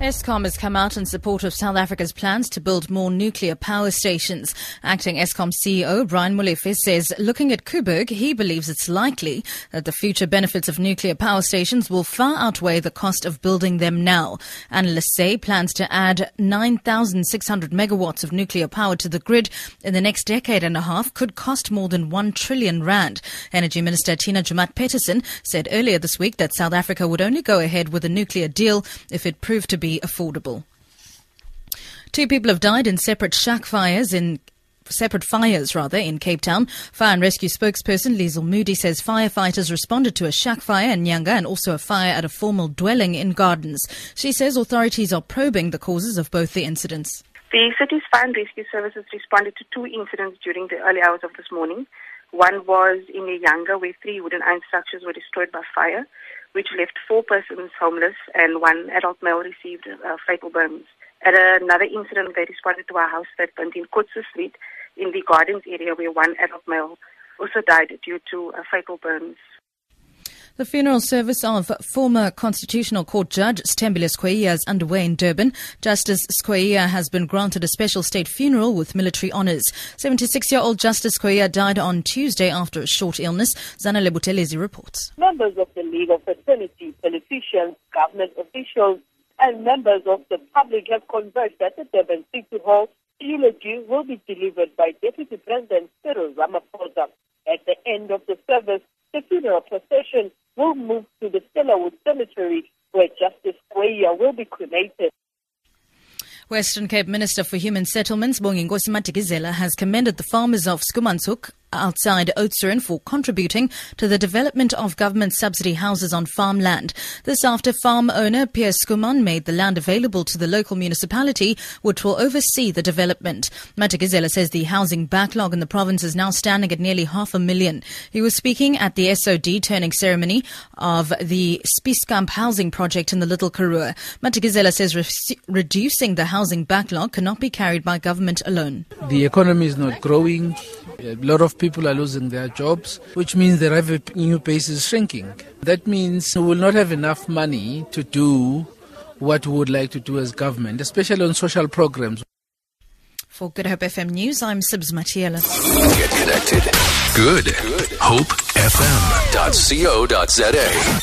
Eskom has come out in support of South Africa's plans to build more nuclear power stations. Acting Eskom CEO Brian Molefe says looking at Koeberg, he believes it's likely that the future benefits of nuclear power stations will far outweigh the cost of building them now. Analysts say plans to add 9,600 megawatts of nuclear power to the grid in the next decade and a half could cost more than 1 trillion rand. Energy Minister Tina Joemat Pettersson said earlier this week that South Africa would only go ahead with a nuclear deal if it proved to be be affordable. Two people have died in separate shack fires in separate fires rather in Cape Town. Fire and rescue spokesperson Liesl Moody says firefighters responded to a shack fire in Nyanga and also a fire at a formal dwelling in Gardens. She says authorities are probing the causes of both the incidents. The city's fire and rescue services responded to two incidents during the early hours of this morning. One was in Nyanga where three wooden iron structures were destroyed by fire which left four persons homeless and one adult male received uh, fatal burns. At another incident, they responded to a house that burned in Kotze Street in the Gardens area where one adult male also died due to uh, fatal burns. The funeral service of former Constitutional Court Judge Sthembile Skweyiya is underway in Durban. Justice Skweyiya has been granted a special state funeral with military honours. 76-year-old Justice Skweyiya died on Tuesday after a short illness. Zana Lebutelezi reports. Members of the League of Fraternity, politicians, government officials and members of the public have converged at the Durban City Hall. Eulogy will be delivered by Deputy President Cyril Ramaphosa. At the end of the service, the funeral procession will move to the Stellawood Cemetery where Justice Skweyiya will be cremated. Western Cape Minister for Human Settlements, Bonginkosi Madikizela, has commended the farmers of Schoemanshoek outside Oudtshoorn for contributing to the development of government subsidy houses on farmland. This after farm owner Pierre Schoeman made the land available to the local municipality, which will oversee the development. Madikizela says the housing backlog in the province is now standing at nearly half a million. He was speaking at the SOD turning ceremony of the Spieskamp housing project in the Little Karoo. Madikizela says re- reducing the housing backlog cannot be carried by government alone. The economy is not growing. A lot of people are losing their jobs, which means the revenue base is shrinking. That means we will not have enough money to do what we would like to do as government, especially on social programs. For Good Hope FM News, I'm Sibs Matiela. Get connected. Good. Good. HopeFM.co.za.